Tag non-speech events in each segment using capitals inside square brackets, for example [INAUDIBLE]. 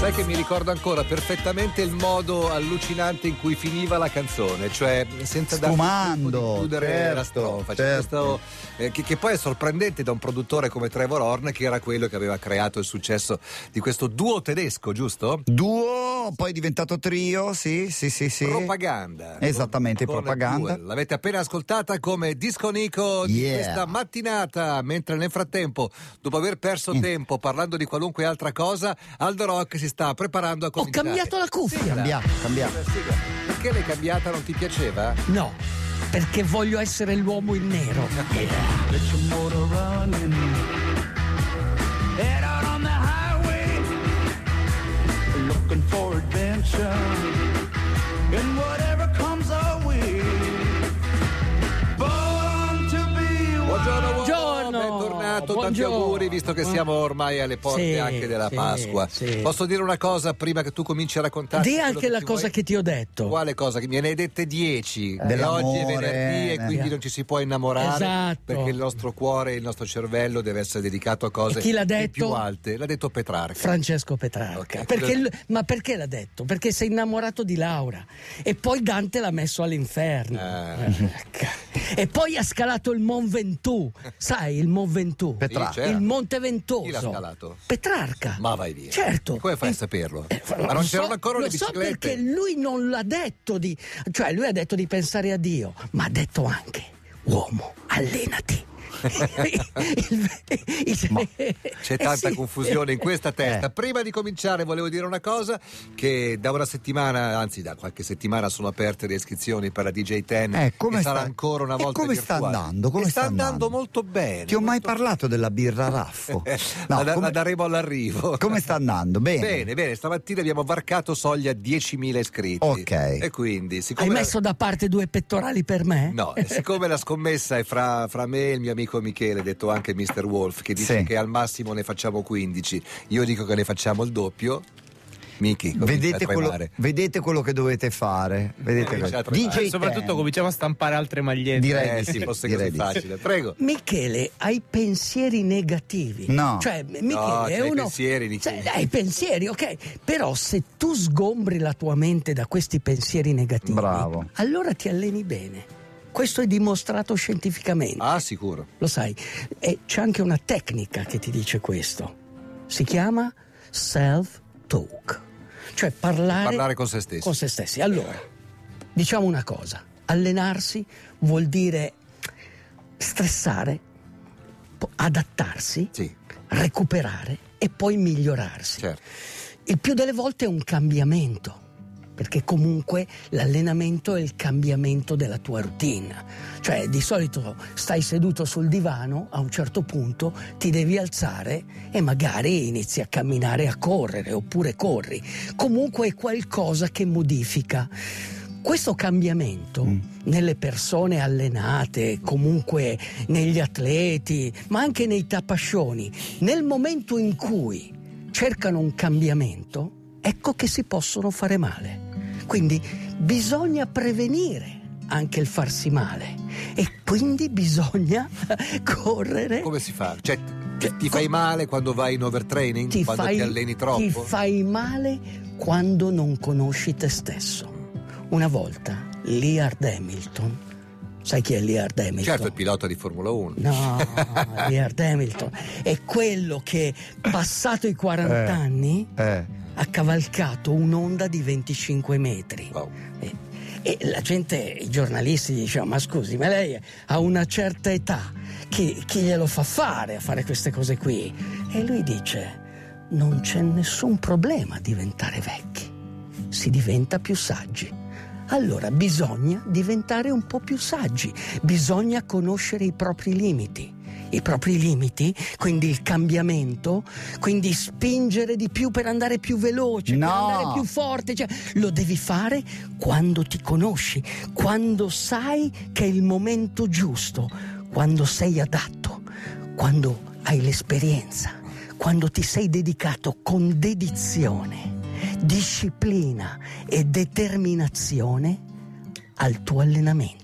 Sai che mi ricordo ancora perfettamente il modo allucinante in cui finiva la canzone, cioè senza Sfumando, dar tempo di chiudere certo, la strofa. Cioè, certo. questo, eh, che, che poi è sorprendente da un produttore come Trevor Horn, che era quello che aveva creato il successo di questo duo tedesco, giusto? Duo, poi diventato trio, sì, sì, sì, sì. Propaganda. Esattamente, Con- con propaganda. Duel. L'avete appena ascoltata come disco Nico di Yeah. questa mattinata, mentre nel frattempo, dopo aver perso Mm. tempo parlando di qualunque altra cosa, Aldo Rock si sta preparando a Ho cominciare. cambiato la cuffia. Cambiato, cambiato. Sigla. Perché l'hai cambiata? Non ti piaceva? No, perché voglio essere l'uomo in nero. Get tanti auguri visto che siamo ormai alle porte Sì, anche della sì, Pasqua. sì. Posso dire una cosa prima che tu cominci a raccontare? Di anche la cosa che ti ho detto. Quale cosa? Che me ne hai dette 10. E Dell'amore, oggi è venerdì e eh. quindi non ci si può innamorare Esatto. perché il nostro cuore e il nostro cervello deve essere dedicato a cose E chi l'ha di detto? più alte. L'ha detto Petrarca. Francesco Petrarca. Ok. Perché l- ma perché l'ha detto? Perché sei innamorato di Laura. E poi Dante l'ha messo all'inferno. Eh. Ecco. E poi ha scalato il Mont Ventoux. Sai, il Mont Ventoux. Petrarca. Sì, c'era. Il Monte Ventoso. Chi l'ha scalato? Petrarca. Ma vai via. Certo. E come fai a Eh, saperlo? eh, Ma non lo c'erano so- ancora lo le so biciclette? perché lui non l'ha detto di. Cioè, lui ha detto di pensare a Dio, ma ha detto anche: uomo, allenati. Il- il- C'è eh tanta sì. confusione in questa testa. Eh. Prima di cominciare volevo dire una cosa che da una settimana, anzi da qualche settimana sono aperte le iscrizioni per la DJ 10 Eh, come e sarà sta- ancora una e volta come sta virtuale. andando? Come E sta sta andando andando? molto bene. Ti ho mai molto- parlato della birra Raffo? Eh, [LAUGHS] No, la, da- come- la daremo all'arrivo. Come sta andando? Bene. Bene, bene, stamattina abbiamo varcato soglia 10.000 iscritti. Ok. E quindi, siccome Hai la- messo da parte due pettorali per me? No, e siccome la scommessa è fra, fra me e il mio amico Michele, detto anche Mr. Wolf, che dice Sì. che al massimo ne facciamo 15, io dico che ne facciamo il doppio. Miki, Vedete quello, vedete quello che dovete fare. Vedete tremare. DJ Eh, soprattutto Ten. cominciamo a stampare altre magliette. Direi Eh di sì, fosse direi così di sì. facile. Prego. Michele, hai pensieri negativi? No. Cioè, Michele No, è i uno. pensieri. Cioè, hai pensieri, ok. Però se tu sgombri la tua mente da questi pensieri negativi, Bravo. allora ti alleni bene. Questo è dimostrato scientificamente. Ah, sicuro. Lo sai. E c'è anche una tecnica che ti dice questo. Si chiama self-talk. Cioè parlare, Parlare con se stessi. con se stessi. Allora, diciamo una cosa. Allenarsi vuol dire stressare, adattarsi, Sì, recuperare e poi migliorarsi. certo. Il più delle volte è un cambiamento, perché comunque l'allenamento è il cambiamento della tua routine. Cioè, di solito stai seduto sul divano, a un certo punto ti devi alzare e magari inizi a camminare, a correre, oppure corri. Comunque è qualcosa che modifica. Questo cambiamento nelle persone allenate, comunque negli atleti, ma anche nei tapascioni, nel momento in cui cercano un cambiamento, ecco che si possono fare male. Quindi bisogna prevenire anche il farsi male e quindi bisogna [LAUGHS] correre. Come si fa? Cioè, ti, ti fai male quando vai in overtraining? ti quando fai, ti alleni troppo? ti fai male quando non conosci te stesso. Una volta Leard Hamilton, sai chi è Leard Hamilton? Certo, il pilota di Formula 1. No, [LAUGHS] Leard Hamilton è quello che passato i 40 Eh. anni Eh, ha cavalcato un'onda di 25 metri. Wow. E, e la gente, i giornalisti dicevano: Ma scusi, ma lei ha una certa età, chi, chi glielo fa fare a fare queste cose qui? E lui dice: Non c'è nessun problema a diventare vecchi, si diventa più saggi. Allora bisogna diventare un po' più saggi, bisogna conoscere i propri limiti. I propri limiti, quindi il cambiamento, quindi spingere di più per andare più veloce, per No. andare più forte, cioè, lo devi fare quando ti conosci, quando sai che è il momento giusto, quando sei adatto, quando hai l'esperienza, quando ti sei dedicato con dedizione, disciplina e determinazione al tuo allenamento.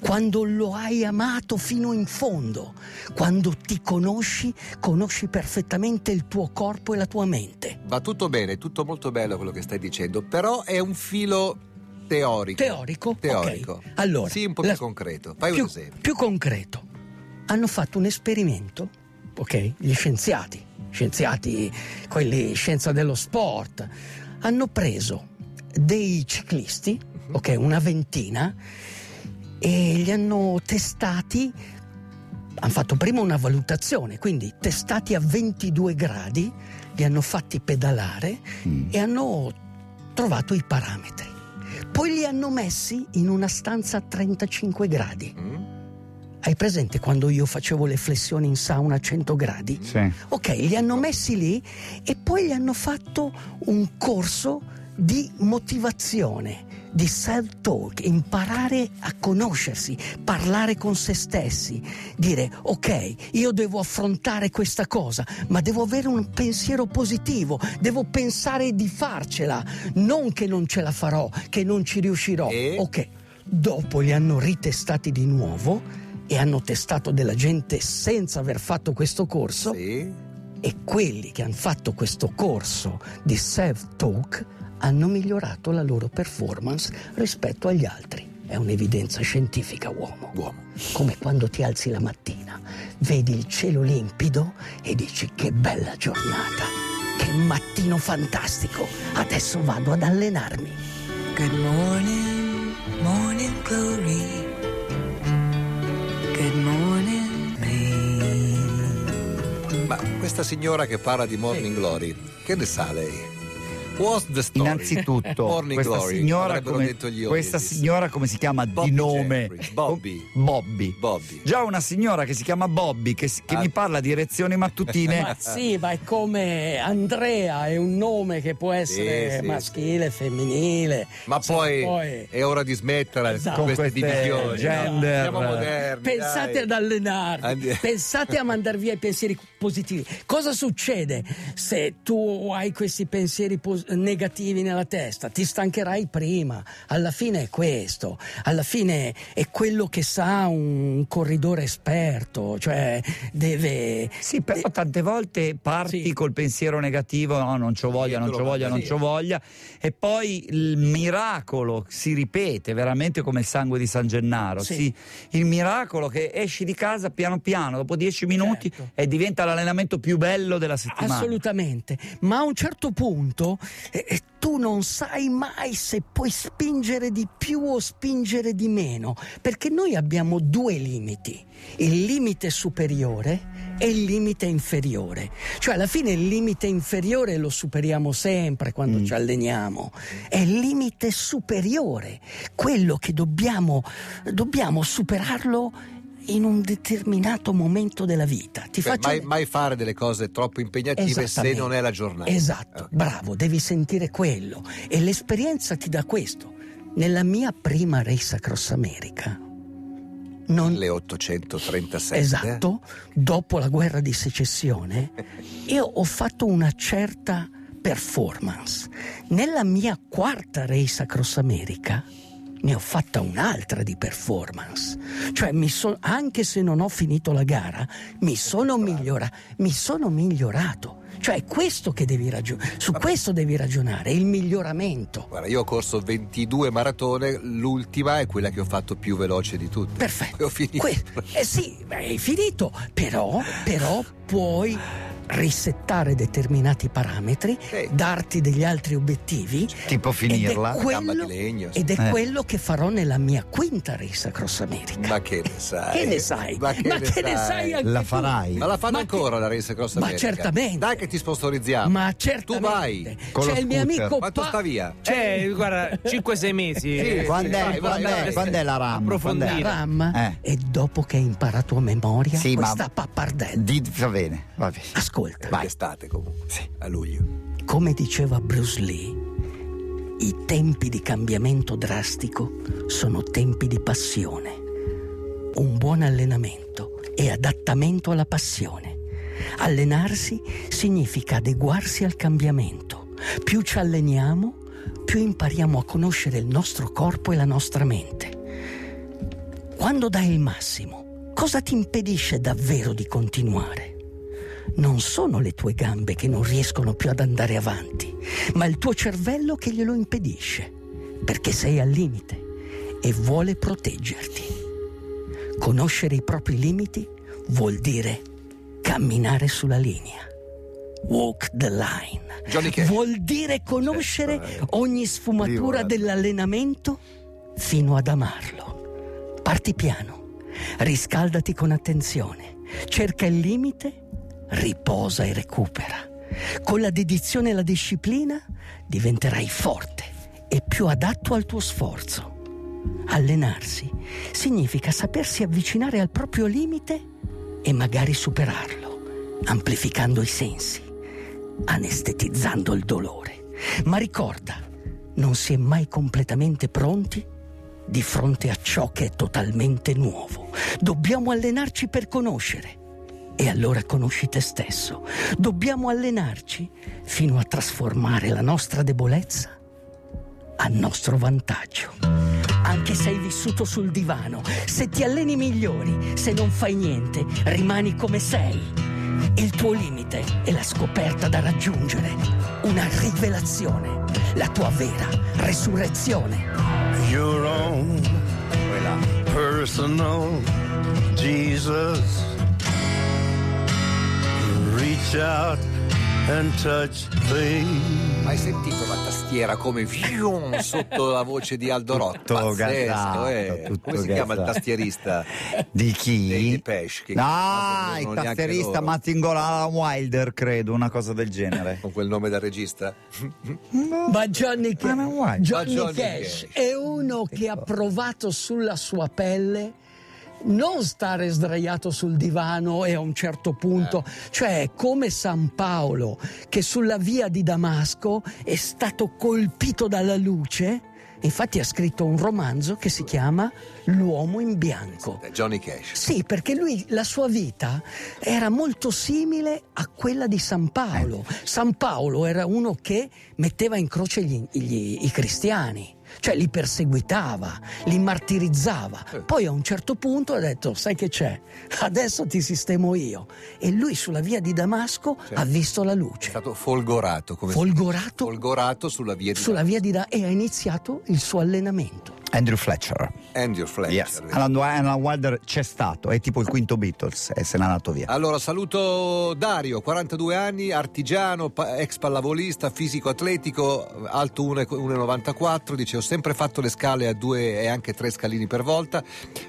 quando lo hai amato fino in fondo, quando ti conosci, conosci perfettamente il tuo corpo e la tua mente. Va tutto bene, tutto molto bello quello che stai dicendo, però è un filo teorico. Teorico? Teorico. Ok. Allora, sì, un po' la- più concreto. Fai più, un esempio. più concreto. Hanno fatto un esperimento, ok? Gli scienziati, scienziati, quelli scienza dello sport, hanno preso dei ciclisti. Ok, una ventina, e li hanno testati. Hanno fatto prima una valutazione, quindi testati a 22 gradi, li hanno fatti pedalare Mm. e hanno trovato i parametri. Poi li hanno messi in una stanza a 35 gradi. Mm? Hai presente quando io facevo le flessioni in sauna a 100 gradi? Sì. Ok, li hanno messi lì e poi gli hanno fatto un corso di motivazione, di self-talk, imparare a conoscersi, parlare con se stessi, dire ok, io devo affrontare questa cosa, ma devo avere un pensiero positivo, devo pensare di farcela, non che non ce la farò, che non ci riuscirò. E? Ok, dopo li hanno ritestati di nuovo e hanno testato della gente senza aver fatto questo corso Sì. e quelli che hanno fatto questo corso di self-talk hanno migliorato la loro performance rispetto agli altri. È un'evidenza scientifica, uomo. Uomo. Come quando ti alzi la mattina, vedi il cielo limpido e dici che bella giornata, che mattino fantastico, adesso vado ad allenarmi. Good morning, morning glory. Good morning. Ma questa signora che parla di Morning Glory, che ne sa lei? What's the story? Innanzitutto, [LAUGHS] questa Glory, signora, come, detto gli questa signora come si chiama Bobby di nome? Bobby. Bobby. Bobby. Già una signora che si chiama Bobby, che, che Ah. mi parla di erezioni mattutine. [LAUGHS] Ma sì, ma è come Andrea, è un nome che può essere Sì, sì, maschile, femminile. Ma Sì, poi, è ora di smettere Esatto. con queste queste divisioni. gender. Siamo moderni. Pensate dai. ad allenarvi, Andi- [LAUGHS] pensate a mandar via i pensieri positivi. Cosa succede se tu hai questi pensieri pos- negativi nella testa? Ti stancherai prima. Alla fine è questo. Alla fine è quello che sa un corridore esperto, cioè deve. Sì, però tante volte parti Sì. col pensiero negativo, no, non c'ho voglia, non c'ho voglia, non via. voglia, e poi il miracolo si ripete veramente come il sangue di San Gennaro. Sì. Sì, il miracolo che esci di casa piano piano, dopo dieci minuti, Certo. e diventa l'allenamento più bello della settimana. Assolutamente, ma a un certo punto eh, eh, tu non sai mai se puoi spingere di più o spingere di meno, perché noi abbiamo due limiti, il limite superiore e il limite inferiore. Cioè alla fine il limite inferiore lo superiamo sempre quando ci alleniamo, è il limite superiore, quello che dobbiamo, dobbiamo superarlo in un determinato momento della vita. Ti Cioè, faccio mai, mai fare delle cose troppo impegnative se non è la giornata. Esatto, Ok. bravo, devi sentire quello. E l'esperienza ti dà questo. Nella mia prima race across America, non, 1837. esatto, dopo la guerra di secessione, [LAUGHS] io ho fatto una certa performance. Nella mia quarta race across America ne ho fatta un'altra di performance. Cioè, mi so- anche se non ho finito la gara, mi sono, migliora- mi sono migliorato. Cioè, è questo che devi ragionare, su questo devi ragionare, il miglioramento. Guarda, io ho corso 22 maratone, l'ultima è quella che ho fatto più veloce di tutte. Perfetto. Ho finito. Que- eh sì, hai finito, però, però puoi risettare determinati parametri, Sì. darti degli altri obiettivi. Tipo finirla. Ed è Gamba quello, di legno, ed è Eh. quello che farò nella mia quinta race across America. Ma che ne sai? [LAUGHS] Che ne sai? Ma che, ne, sai? anche La tu? farai? Ma la fanno Ma che- ancora la Race Cross Ma America? certamente. Dai che ti sponsorizziamo. Ma certamente. Tu vai. Con C'è il mio amico Quanto Pa- sta via? C'è, guarda, 5-6 mesi. [LAUGHS] Sì, Quando, è, vai, quando vai, è- vai. quando è la RAM? Approfondire. È? Ram Eh. e dopo che hai imparato a memoria Sì, ma- questa pappardella. Di- va bene, va bene. Ascolta, Vai. Estate comunque. Sì. A luglio. come diceva Bruce Lee, i tempi di cambiamento drastico sono tempi di passione. Un buon allenamento e adattamento alla passione. Allenarsi significa adeguarsi al cambiamento. Più ci alleniamo, più impariamo a conoscere il nostro corpo e la nostra mente. Quando dai il massimo, cosa ti impedisce davvero di continuare? Non sono le tue gambe che non riescono più ad andare avanti, ma il tuo cervello che glielo impedisce, perché sei al limite e vuole proteggerti. Conoscere i propri limiti vuol dire camminare sulla linea. Walk the line. Vuol dire conoscere ogni sfumatura dell'allenamento fino ad amarlo. Parti piano, riscaldati con attenzione, cerca il limite, riposa e recupera. Con la dedizione e la disciplina diventerai forte e più adatto al tuo sforzo. Allenarsi significa sapersi avvicinare al proprio limite e magari superarlo, amplificando i sensi, anestetizzando il dolore. Ma ricorda, non si è mai completamente pronti di fronte a ciò che è totalmente nuovo. Dobbiamo allenarci per conoscere. E allora conosci te stesso. Dobbiamo allenarci fino a trasformare la nostra debolezza a nostro vantaggio. Anche se hai vissuto sul divano, se ti alleni migliori, se non fai niente, rimani come sei. Il tuo limite è la scoperta da raggiungere, una rivelazione, la tua vera resurrezione. your own personal Jesus. Reach out and touch things. Hai sentito la tastiera come fium sotto la voce di Aldo Rock? Tutto eh. tutto Come si chiama il tastierista? Di chi? Dei Depeche, che no, non il tastierista. Mattingola Wilder, credo, una cosa del genere. Con quel nome da regista? [LAUGHS] Ma Johnny, Ca- Ma. Johnny Ma Johnny Cash Cash. è uno che ha provato sulla sua pelle non stare sdraiato sul divano e a un certo punto, cioè come San Paolo che sulla via di Damasco è stato colpito dalla luce, infatti ha scritto un romanzo che si chiama L'uomo in bianco. Eh, Johnny Cash. Sì, perché lui, la sua vita era molto simile a quella di San Paolo. San Paolo era uno che metteva in croce gli- gli- i cristiani, cioè li perseguitava, li martirizzava. Poi a un certo punto ha detto, sai che c'è? Adesso ti sistemo io. E lui sulla via di Damasco ha visto la È luce. stato folgorato. Come Folgorato Folgorato sulla via di sulla via di Damasco e ha iniziato il suo allenamento. Andrew Fletcher. Andrew Fletcher. Yes. Alan, Alan Wilder c'è stato, è tipo il quinto Beatles e se n'è andato via. Allora, saluto Dario, 42 anni, artigiano, ex pallavolista, fisico atletico, alto 1 1,94, dice ho sempre fatto le scale a due e anche tre scalini per volta.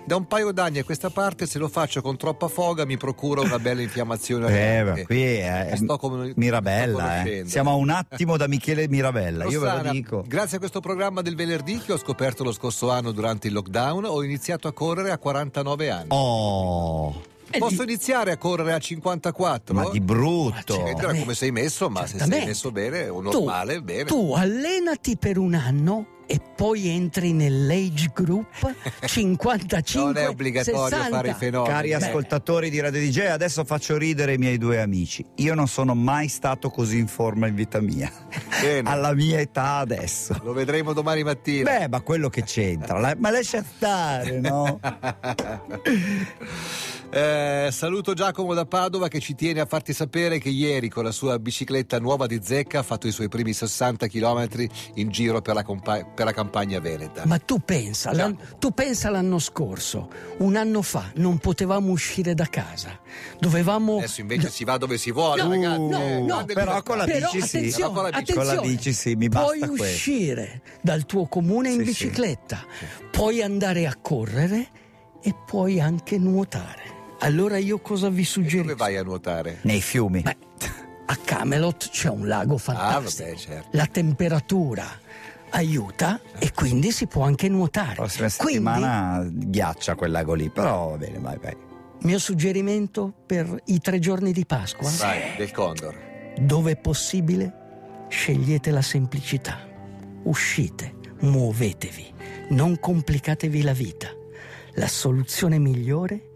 Da un paio d'anni a questa parte se lo faccio con troppa foga mi procura una bella infiammazione. Eh, beh, qui è sto come- sto Mirabella, eh. conoscendo. siamo a un attimo da Michele Mirabella, io ve Rossana, lo dico. Grazie a questo programma del venerdì che ho scoperto lo scorso anno durante il lockdown, ho iniziato a correre a 49 anni. Oh, Posso iniziare a correre a 54? ma di brutto. Ma come sei messo, ma se sei messo bene o Tu- normale, bene. Tu allenati per un anno e poi entri nell'age group [LAUGHS] 55 non è obbligatorio 60. fare i fenomeni. Cari Beh, ascoltatori di Radio DJ, adesso faccio ridere i miei due amici. Io non sono mai stato così in forma in vita mia. Bene. [LAUGHS] Alla mia età adesso. Lo vedremo domani mattina. Beh, ma quello che c'entra, la- ma lascia stare, no? [LAUGHS] Eh, saluto Giacomo da Padova che ci tiene a farti sapere che ieri con la sua bicicletta nuova di zecca ha fatto i suoi primi 60 km in giro per la, compa- per la campagna veneta. Ma tu pensa, l'an- tu pensa l'anno scorso, un anno fa non potevamo uscire da casa. Dovevamo Adesso invece si va dove si vuole, No, ragazzi. no, no, però con la bici sì. attenzione, Però con la bici- con la bici sì, mi puoi basta questo. uscire dal tuo comune in Sì, sì. bicicletta, puoi andare a correre e puoi anche nuotare. Allora io cosa vi Dove suggerisco? vai a nuotare? Nei fiumi. Beh, a Camelot c'è un lago fantastico. Ah, vabbè, certo. La temperatura aiuta e quindi si può anche nuotare. Prossima Quindi, settimana ghiaccia quel lago lì, però va bene, vai, vai. mio suggerimento per i tre giorni di Pasqua, Vai, del Condor. dove è possibile, scegliete la semplicità. Uscite, muovetevi, non complicatevi la vita. La soluzione migliore è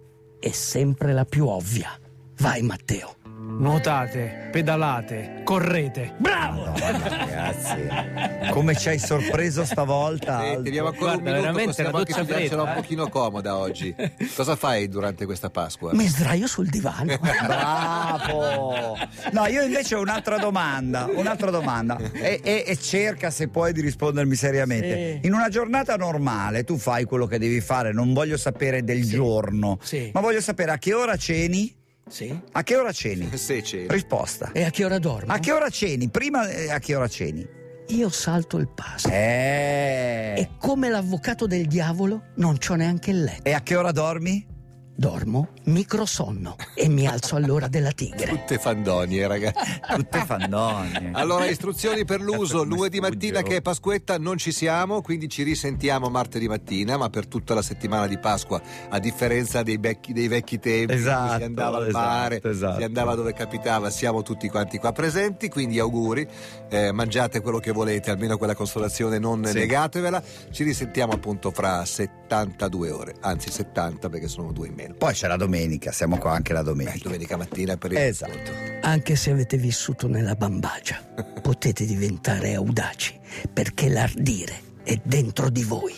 sempre la più ovvia. Vai Matteo. Nuotate, pedalate, correte. Bravo! Ragazzi, [LAUGHS] come ci hai sorpreso stavolta? Eh, teniamo ancora un Guarda, minuto, veramente possiamo la anche doccia pigliarcela fredda, un eh. pochino comoda oggi. Cosa fai durante questa Pasqua? Mi sdraio sul divano. [LAUGHS] Bravo! No, io invece ho un'altra domanda, un'altra domanda. E, e- e cerca se puoi di rispondermi seriamente. Sì. In una giornata normale tu fai quello che devi fare, non voglio sapere del giorno, Sì. ma voglio sapere a che ora ceni? Sì. A che ora ceni? [LAUGHS] Se c'è. Risposta. E a che ora dormo? A che ora ceni? Prima eh, a che ora ceni? Io salto il passo. Eh. E come l'avvocato del diavolo non c'ho neanche il letto. E a che ora dormi? Dormo microsonno e mi alzo all'ora della tigre. Tutte fandonie, ragazzi. Tutte fandonie. Allora, istruzioni per l'uso. Lunedì mattina che è Pasquetta non ci siamo, quindi ci risentiamo martedì mattina, ma per tutta la settimana di Pasqua, a differenza dei, becchi- dei vecchi tempi, Esatto, si andava al esatto, mare, esatto. si andava dove capitava, siamo tutti quanti qua presenti, quindi auguri, eh, mangiate quello che volete, almeno quella consolazione non Sì. negatevela. Ci risentiamo appunto fra 72 ore, anzi 70 perché sono due in meno. Poi c'è la domenica, siamo qua anche la Eh, domenica. domenica mattina per il Esatto. Anche se avete vissuto nella bambagia, [LAUGHS] potete diventare audaci perché l'ardire è dentro di voi.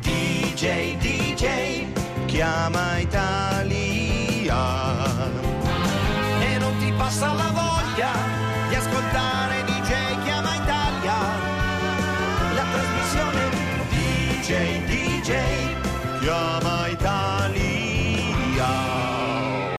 DJ, DJ, chiama Italia. E non ti passa la voglia